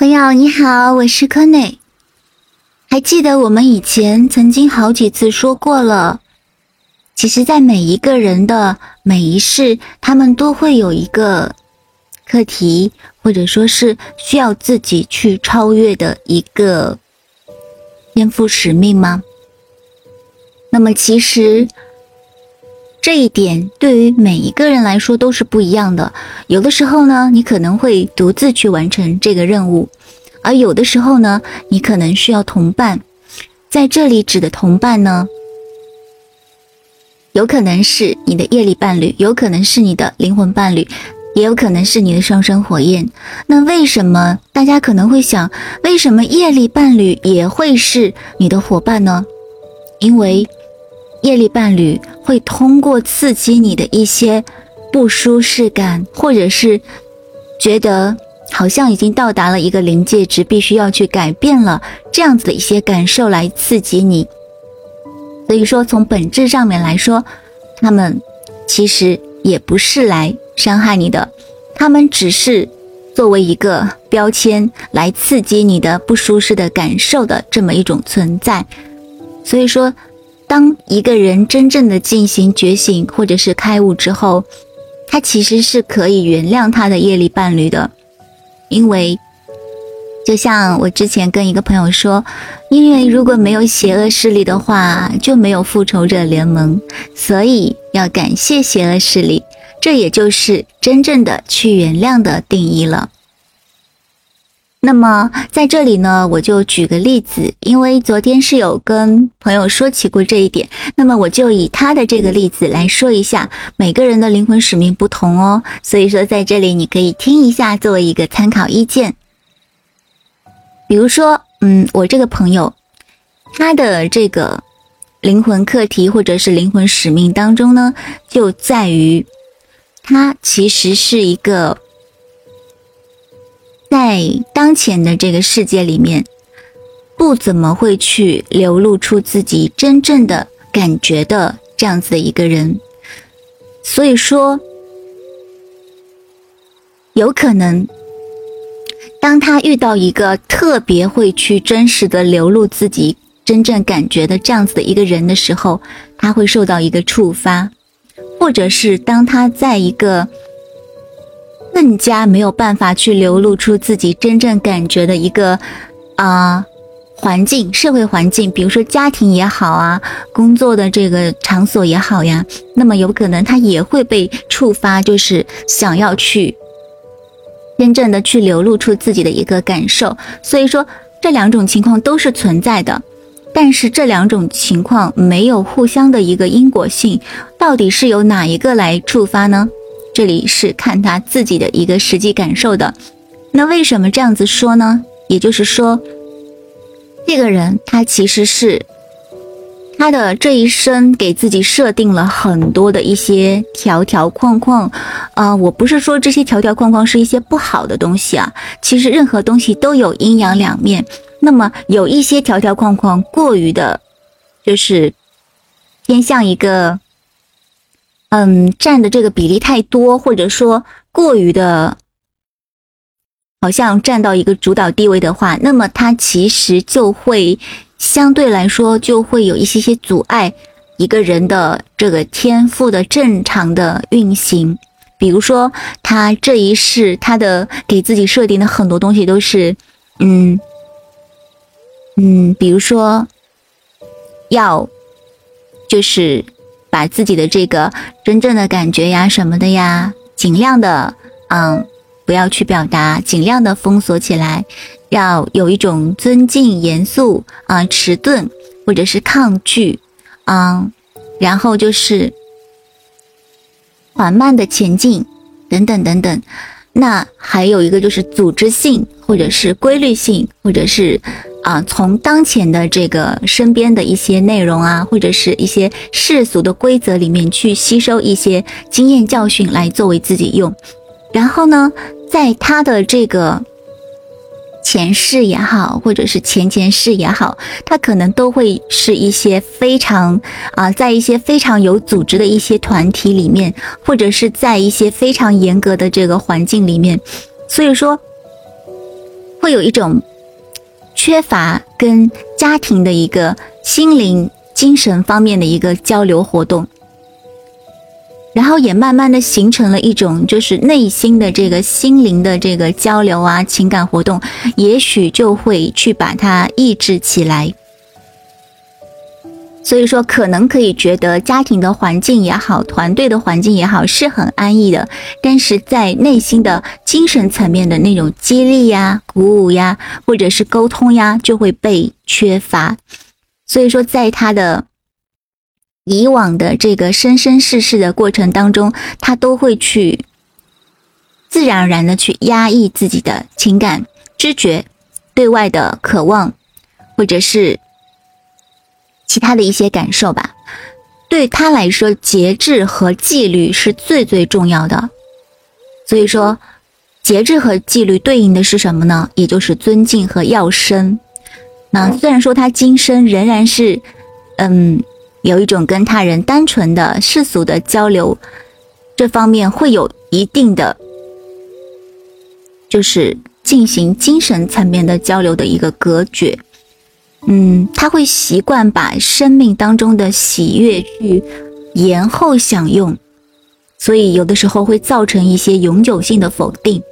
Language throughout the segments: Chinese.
朋友你好，我是柯内。还记得我们以前曾经好几次说过了，其实，在每一个人的每一世，他们都会有一个课题，或者说是需要自己去超越的一个天赋使命吗？那么，其实。这一点对于每一个人来说都是不一样的。有的时候呢，你可能会独自去完成这个任务，而有的时候呢，你可能需要同伴。在这里指的同伴呢，有可能是你的业力伴侣，有可能是你的灵魂伴侣，也有可能是你的双生火焰。那为什么大家可能会想，为什么业力伴侣也会是你的伙伴呢？因为。业力伴侣会通过刺激你的一些不舒适感，或者是觉得好像已经到达了一个临界值，必须要去改变了这样子的一些感受来刺激你。所以说，从本质上面来说，他们其实也不是来伤害你的，他们只是作为一个标签来刺激你的不舒适的感受的这么一种存在。所以说。当一个人真正的进行觉醒或者是开悟之后，他其实是可以原谅他的业力伴侣的，因为就像我之前跟一个朋友说，因为如果没有邪恶势力的话，就没有复仇者联盟，所以要感谢邪恶势力，这也就是真正的去原谅的定义了。那么在这里呢，我就举个例子，因为昨天是有跟朋友说起过这一点，那么我就以他的这个例子来说一下，每个人的灵魂使命不同哦，所以说在这里你可以听一下，作为一个参考意见。比如说，嗯，我这个朋友，他的这个灵魂课题或者是灵魂使命当中呢，就在于他其实是一个。在当前的这个世界里面，不怎么会去流露出自己真正的感觉的这样子的一个人，所以说，有可能，当他遇到一个特别会去真实的流露自己真正感觉的这样子的一个人的时候，他会受到一个触发，或者是当他在一个。更加没有办法去流露出自己真正感觉的一个啊环境，社会环境，比如说家庭也好啊，工作的这个场所也好呀，那么有可能他也会被触发，就是想要去真正的去流露出自己的一个感受。所以说这两种情况都是存在的，但是这两种情况没有互相的一个因果性，到底是由哪一个来触发呢？这里是看他自己的一个实际感受的，那为什么这样子说呢？也就是说，这个人他其实是他的这一生给自己设定了很多的一些条条框框，啊，我不是说这些条条框框是一些不好的东西啊，其实任何东西都有阴阳两面。那么有一些条条框框过于的，就是偏向一个。嗯，占的这个比例太多，或者说过于的，好像占到一个主导地位的话，那么它其实就会相对来说就会有一些些阻碍一个人的这个天赋的正常的运行。比如说，他这一世他的给自己设定的很多东西都是，嗯嗯，比如说要就是。把自己的这个真正的感觉呀什么的呀，尽量的嗯不要去表达，尽量的封锁起来，要有一种尊敬、严肃啊、迟钝或者是抗拒，嗯，然后就是缓慢的前进等等等等。那还有一个就是组织性或者是规律性或者是。啊，从当前的这个身边的一些内容啊，或者是一些世俗的规则里面去吸收一些经验教训来作为自己用，然后呢，在他的这个前世也好，或者是前前世也好，他可能都会是一些非常啊，在一些非常有组织的一些团体里面，或者是在一些非常严格的这个环境里面，所以说。会有一种缺乏跟家庭的一个心灵、精神方面的一个交流活动。然后也慢慢的形成了一种，就是内心的这个心灵的这个交流啊，情感活动，也许就会去把它抑制起来。所以说，可能可以觉得家庭的环境也好，团队的环境也好，是很安逸的，但是在内心的精神层面的那种激励呀、鼓舞呀，或者是沟通呀，就会被缺乏。所以说，在他的。以往的这个生生世世的过程当中，他都会去自然而然的去压抑自己的情感、知觉、对外的渴望，或者是其他的一些感受吧。对他来说，节制和纪律是最最重要的。所以说，节制和纪律对应的是什么呢？也就是尊敬和要生。那虽然说他今生仍然是，嗯。有一种跟他人单纯的世俗的交流，这方面会有一定的，就是进行精神层面的交流的一个隔绝。嗯，他会习惯把生命当中的喜悦去延后享用，所以有的时候会造成一些永久性的否定。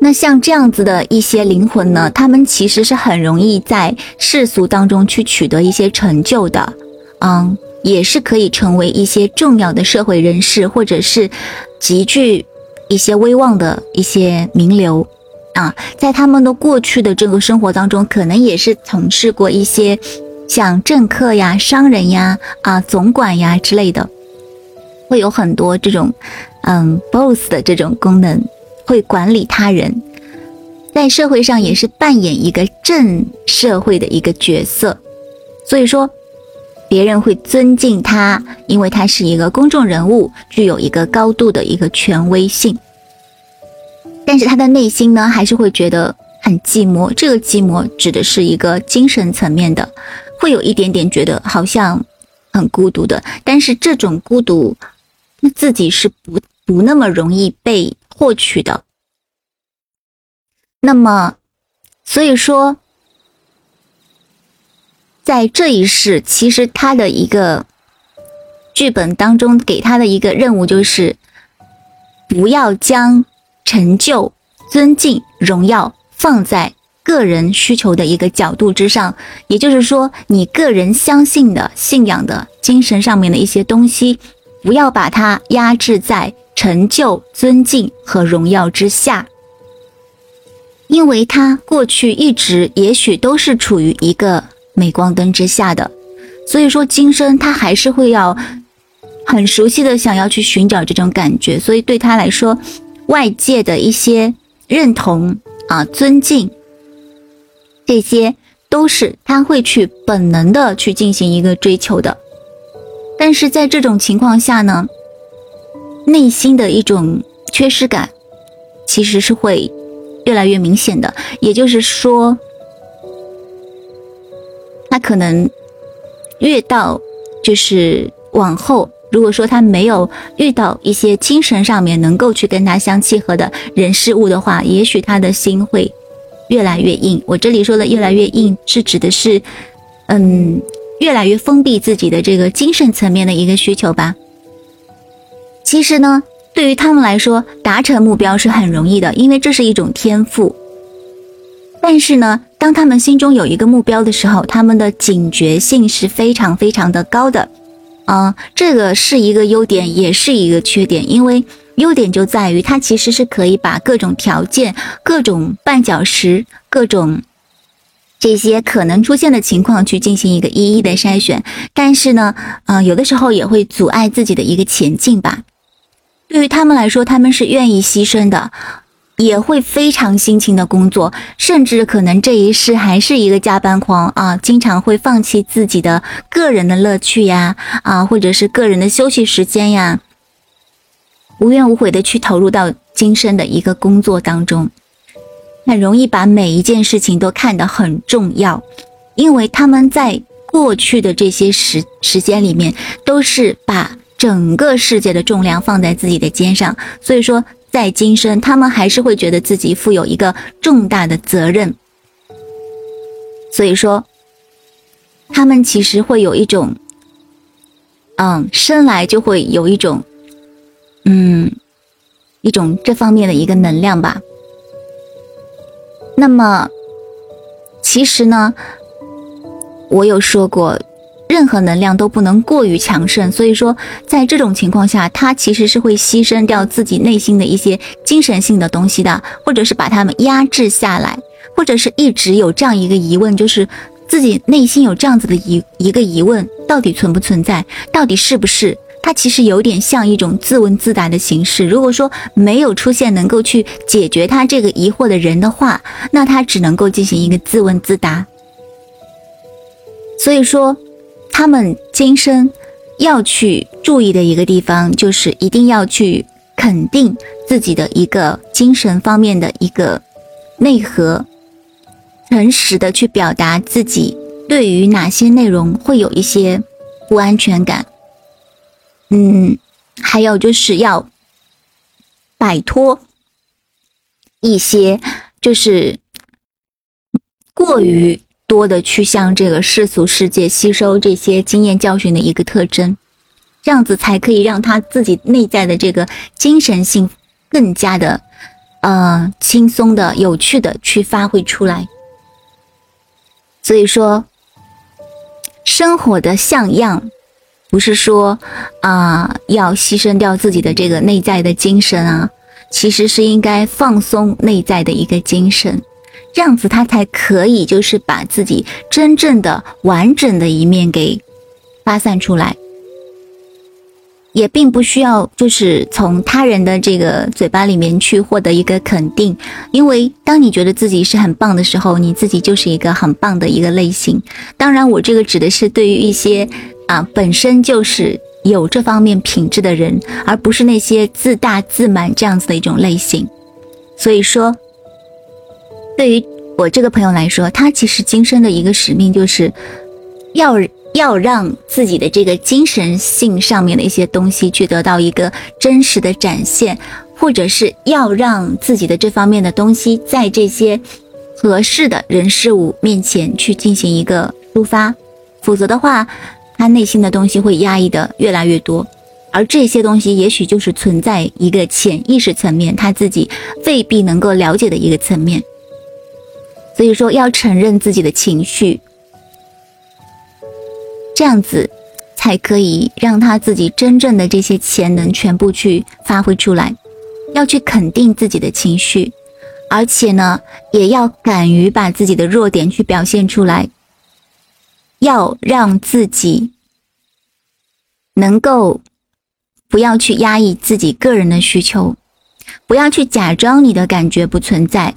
那像这样子的一些灵魂呢，他们其实是很容易在世俗当中去取得一些成就的，嗯，也是可以成为一些重要的社会人士，或者是极具一些威望的一些名流啊，在他们的过去的这个生活当中，可能也是从事过一些像政客呀、商人呀、啊总管呀之类的，会有很多这种嗯 boss 的这种功能。会管理他人，在社会上也是扮演一个正社会的一个角色，所以说别人会尊敬他，因为他是一个公众人物，具有一个高度的一个权威性。但是他的内心呢，还是会觉得很寂寞。这个寂寞指的是一个精神层面的，会有一点点觉得好像很孤独的。但是这种孤独，那自己是不不那么容易被。获取的，那么，所以说，在这一世，其实他的一个剧本当中给他的一个任务就是，不要将成就、尊敬、荣耀放在个人需求的一个角度之上，也就是说，你个人相信的、信仰的精神上面的一些东西，不要把它压制在。成就、尊敬和荣耀之下，因为他过去一直也许都是处于一个镁光灯之下的，所以说今生他还是会要很熟悉的想要去寻找这种感觉，所以对他来说，外界的一些认同啊、尊敬，这些都是他会去本能的去进行一个追求的，但是在这种情况下呢？内心的一种缺失感，其实是会越来越明显的。也就是说，他可能越到就是往后，如果说他没有遇到一些精神上面能够去跟他相契合的人事物的话，也许他的心会越来越硬。我这里说的越来越硬，是指的是，嗯，越来越封闭自己的这个精神层面的一个需求吧。其实呢，对于他们来说，达成目标是很容易的，因为这是一种天赋。但是呢，当他们心中有一个目标的时候，他们的警觉性是非常非常的高的。啊，这个是一个优点，也是一个缺点。因为优点就在于它其实是可以把各种条件、各种绊脚石、各种这些可能出现的情况去进行一个一一的筛选。但是呢，嗯，有的时候也会阻碍自己的一个前进吧。对于他们来说，他们是愿意牺牲的，也会非常辛勤的工作，甚至可能这一世还是一个加班狂啊，经常会放弃自己的个人的乐趣呀，啊，或者是个人的休息时间呀，无怨无悔的去投入到今生的一个工作当中，很容易把每一件事情都看得很重要，因为他们在过去的这些时时间里面都是把。整个世界的重量放在自己的肩上，所以说在今生，他们还是会觉得自己负有一个重大的责任，所以说，他们其实会有一种，嗯，生来就会有一种，嗯，一种这方面的一个能量吧。那么，其实呢，我有说过。任何能量都不能过于强盛，所以说，在这种情况下，他其实是会牺牲掉自己内心的一些精神性的东西的，或者是把他们压制下来，或者是一直有这样一个疑问，就是自己内心有这样子的疑一个疑问，到底存不存在，到底是不是？他其实有点像一种自问自答的形式。如果说没有出现能够去解决他这个疑惑的人的话，那他只能够进行一个自问自答。所以说。他们今生要去注意的一个地方，就是一定要去肯定自己的一个精神方面的一个内核，诚实的去表达自己对于哪些内容会有一些不安全感。嗯，还有就是要摆脱一些就是过于。多的去向这个世俗世界吸收这些经验教训的一个特征，这样子才可以让他自己内在的这个精神性更加的，呃，轻松的、有趣的去发挥出来。所以说，生活的像样，不是说啊要牺牲掉自己的这个内在的精神啊，其实是应该放松内在的一个精神。这样子，他才可以就是把自己真正的完整的一面给发散出来，也并不需要就是从他人的这个嘴巴里面去获得一个肯定，因为当你觉得自己是很棒的时候，你自己就是一个很棒的一个类型。当然，我这个指的是对于一些啊本身就是有这方面品质的人，而不是那些自大自满这样子的一种类型。所以说。对于我这个朋友来说，他其实今生的一个使命，就是要要让自己的这个精神性上面的一些东西去得到一个真实的展现，或者是要让自己的这方面的东西在这些合适的人事物面前去进行一个抒发，否则的话，他内心的东西会压抑的越来越多，而这些东西也许就是存在一个潜意识层面，他自己未必能够了解的一个层面。所以说，要承认自己的情绪，这样子才可以让他自己真正的这些潜能全部去发挥出来。要去肯定自己的情绪，而且呢，也要敢于把自己的弱点去表现出来。要让自己能够不要去压抑自己个人的需求，不要去假装你的感觉不存在。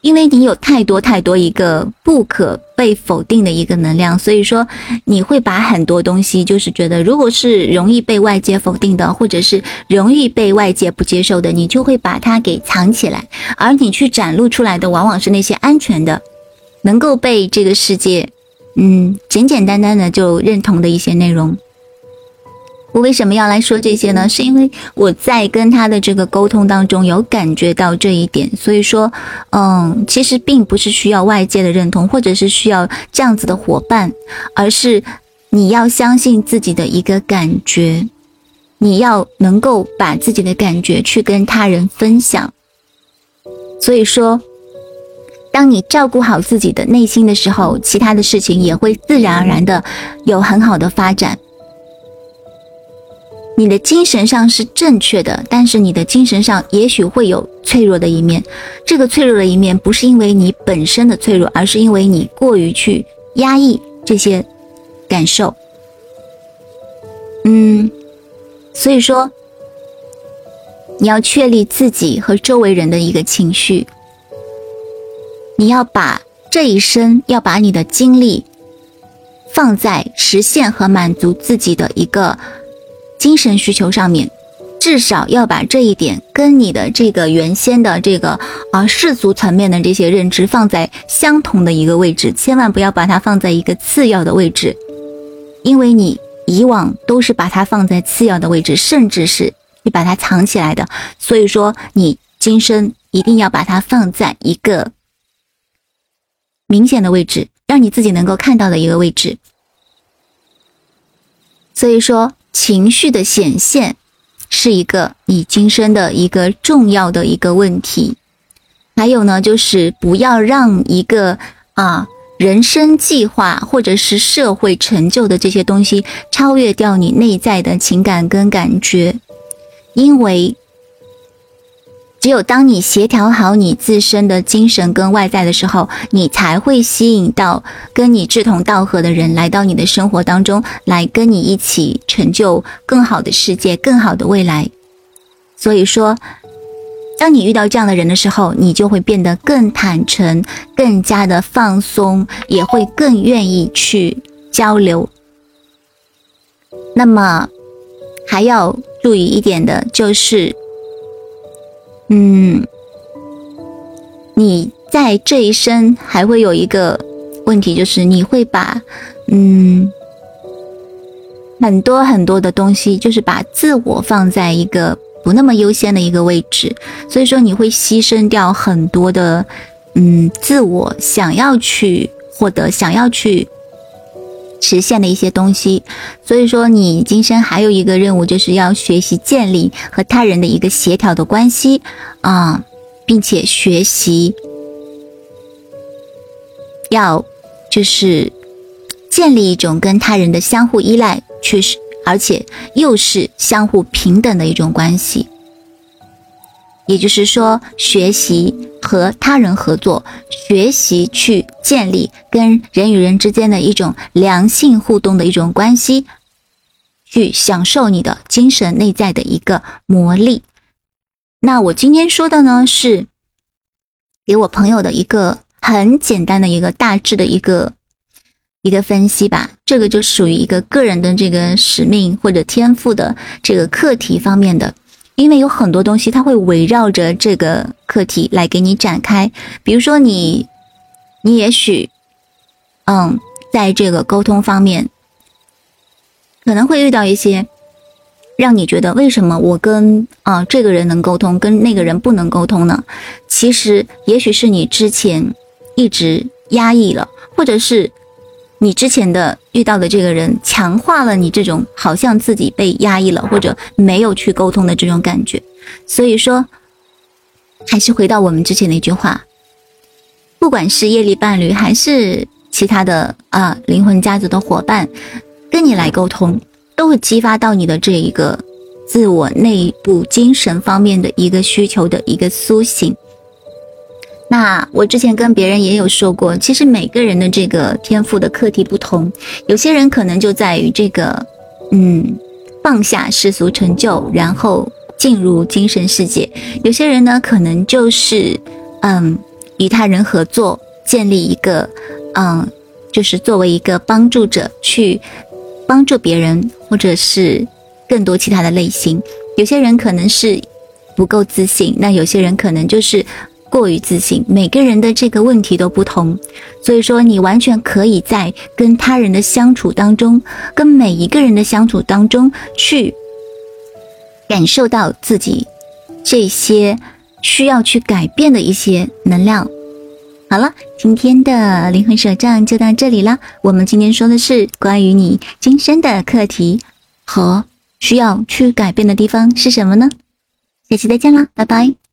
因为你有太多太多一个不可被否定的一个能量，所以说你会把很多东西，就是觉得如果是容易被外界否定的，或者是容易被外界不接受的，你就会把它给藏起来，而你去展露出来的，往往是那些安全的，能够被这个世界，嗯，简简单单的就认同的一些内容。我为什么要来说这些呢？是因为我在跟他的这个沟通当中有感觉到这一点，所以说，嗯，其实并不是需要外界的认同，或者是需要这样子的伙伴，而是你要相信自己的一个感觉，你要能够把自己的感觉去跟他人分享。所以说，当你照顾好自己的内心的时候，其他的事情也会自然而然的有很好的发展。你的精神上是正确的，但是你的精神上也许会有脆弱的一面。这个脆弱的一面不是因为你本身的脆弱，而是因为你过于去压抑这些感受。嗯，所以说你要确立自己和周围人的一个情绪，你要把这一生要把你的精力放在实现和满足自己的一个。精神需求上面，至少要把这一点跟你的这个原先的这个啊世俗层面的这些认知放在相同的一个位置，千万不要把它放在一个次要的位置，因为你以往都是把它放在次要的位置，甚至是你把它藏起来的。所以说，你今生一定要把它放在一个明显的位置，让你自己能够看到的一个位置。所以说，情绪的显现是一个你今生的一个重要的一个问题。还有呢，就是不要让一个啊。人生计划或者是社会成就的这些东西，超越掉你内在的情感跟感觉，因为只有当你协调好你自身的精神跟外在的时候，你才会吸引到跟你志同道合的人来到你的生活当中，来跟你一起成就更好的世界、更好的未来。所以说。当你遇到这样的人的时候，你就会变得更坦诚，更加的放松，也会更愿意去交流。那么还要注意一点的就是，嗯，你在这一生还会有一个问题，就是你会把嗯很多很多的东西，就是把自我放在一个。不那么优先的一个位置，所以说你会牺牲掉很多的，嗯，自我想要去获得、想要去实现的一些东西。所以说，你今生还有一个任务，就是要学习建立和他人的一个协调的关系啊，并且学习要就是建立一种跟他人的相互依赖，确实。而且又是相互平等的一种关系，也就是说，学习和他人合作，学习去建立跟人与人之间的一种良性互动的一种关系，去享受你的精神内在的一个魔力。那我今天说的呢，是给我朋友的一个很简单的一个大致的一个。一个分析吧，这个就属于一个个人的这个使命或者天赋的这个课题方面的，因为有很多东西它会围绕着这个课题来给你展开。比如说你，你也许，嗯，在这个沟通方面，可能会遇到一些让你觉得为什么我跟啊这个人能沟通，跟那个人不能沟通呢？其实也许是你之前一直压抑了，或者是。你之前的遇到的这个人，强化了你这种好像自己被压抑了或者没有去沟通的这种感觉。所以说，还是回到我们之前那句话，不管是业力伴侣还是其他的啊灵魂家族的伙伴，跟你来沟通，都会激发到你的这一个自我内部精神方面的一个需求的一个苏醒。那我之前跟别人也有说过，其实每个人的这个天赋的课题不同，有些人可能就在于这个，嗯，放下世俗成就，然后进入精神世界；有些人呢，可能就是，嗯，与他人合作，建立一个，嗯，就是作为一个帮助者去帮助别人，或者是更多其他的类型。有些人可能是不够自信，那有些人可能就是。过于自信，每个人的这个问题都不同，所以说你完全可以在跟他人的相处当中，跟每一个人的相处当中去感受到自己这些需要去改变的一些能量。好了，今天的灵魂手账就到这里啦。我们今天说的是关于你今生的课题和需要去改变的地方是什么呢？下期再见啦，拜拜。